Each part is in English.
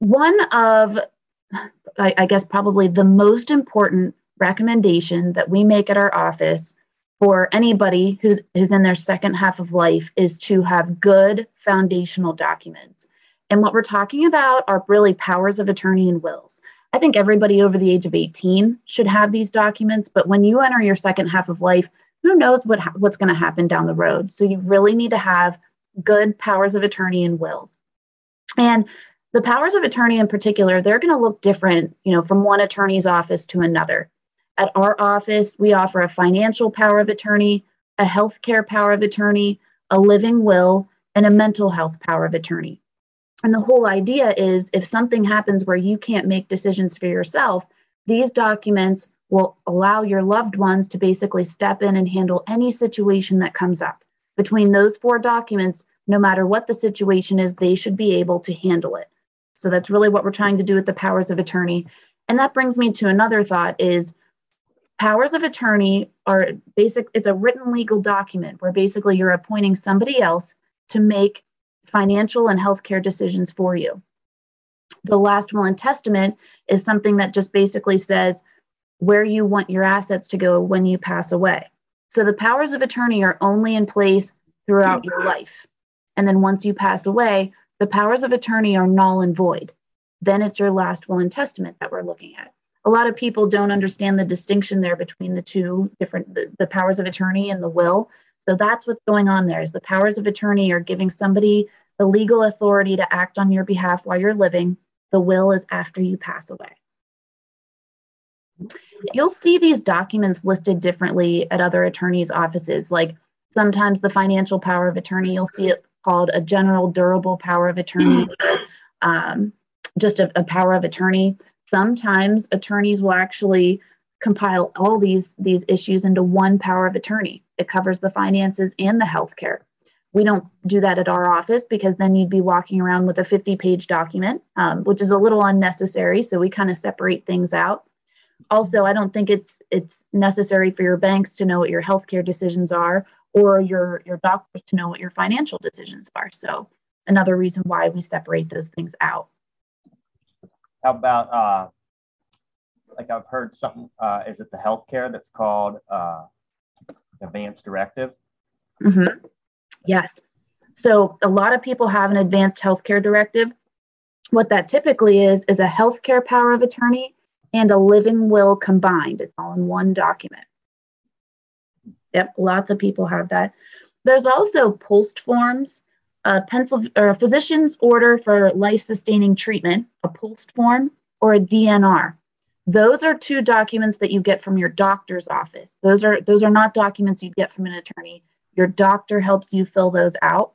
one of, I, I guess, probably the most important recommendation that we make at our office for anybody who's who's in their second half of life is to have good foundational documents. And what we're talking about are really powers of attorney and wills. I think everybody over the age of 18 should have these documents, but when you enter your second half of life, who knows what ha- what's going to happen down the road. So you really need to have good powers of attorney and wills. And the powers of attorney in particular, they're going to look different, you know, from one attorney's office to another. At our office, we offer a financial power of attorney, a healthcare power of attorney, a living will, and a mental health power of attorney. And the whole idea is if something happens where you can't make decisions for yourself, these documents will allow your loved ones to basically step in and handle any situation that comes up. Between those four documents, no matter what the situation is, they should be able to handle it. So that's really what we're trying to do with the powers of attorney. And that brings me to another thought is powers of attorney are basic it's a written legal document where basically you're appointing somebody else to make financial and healthcare decisions for you. The last will and testament is something that just basically says where you want your assets to go when you pass away. So the powers of attorney are only in place throughout your life. And then once you pass away, the powers of attorney are null and void. Then it's your last will and testament that we're looking at. A lot of people don't understand the distinction there between the two different the, the powers of attorney and the will. So that's what's going on there is the powers of attorney are giving somebody the legal authority to act on your behalf while you're living. The will is after you pass away. You'll see these documents listed differently at other attorneys' offices. Like sometimes the financial power of attorney, you'll see it called a general durable power of attorney, um, just a, a power of attorney. Sometimes attorneys will actually compile all these these issues into one power of attorney. It covers the finances and the healthcare. We don't do that at our office because then you'd be walking around with a 50 page document, um, which is a little unnecessary. So we kind of separate things out also i don't think it's it's necessary for your banks to know what your healthcare decisions are or your your doctors to know what your financial decisions are so another reason why we separate those things out how about uh like i've heard something uh is it the healthcare that's called uh advanced directive mm-hmm. yes so a lot of people have an advanced healthcare directive what that typically is is a healthcare power of attorney and a living will combined. It's all in one document. Yep, lots of people have that. There's also POST forms, a pencil or a physician's order for life-sustaining treatment, a POST form, or a DNR. Those are two documents that you get from your doctor's office. Those are those are not documents you'd get from an attorney. Your doctor helps you fill those out.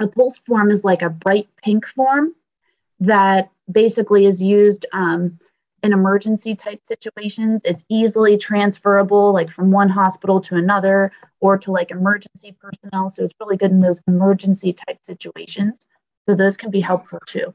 A POST form is like a bright pink form that basically is used um, in emergency type situations. It's easily transferable, like from one hospital to another or to like emergency personnel. So it's really good in those emergency type situations. So those can be helpful too.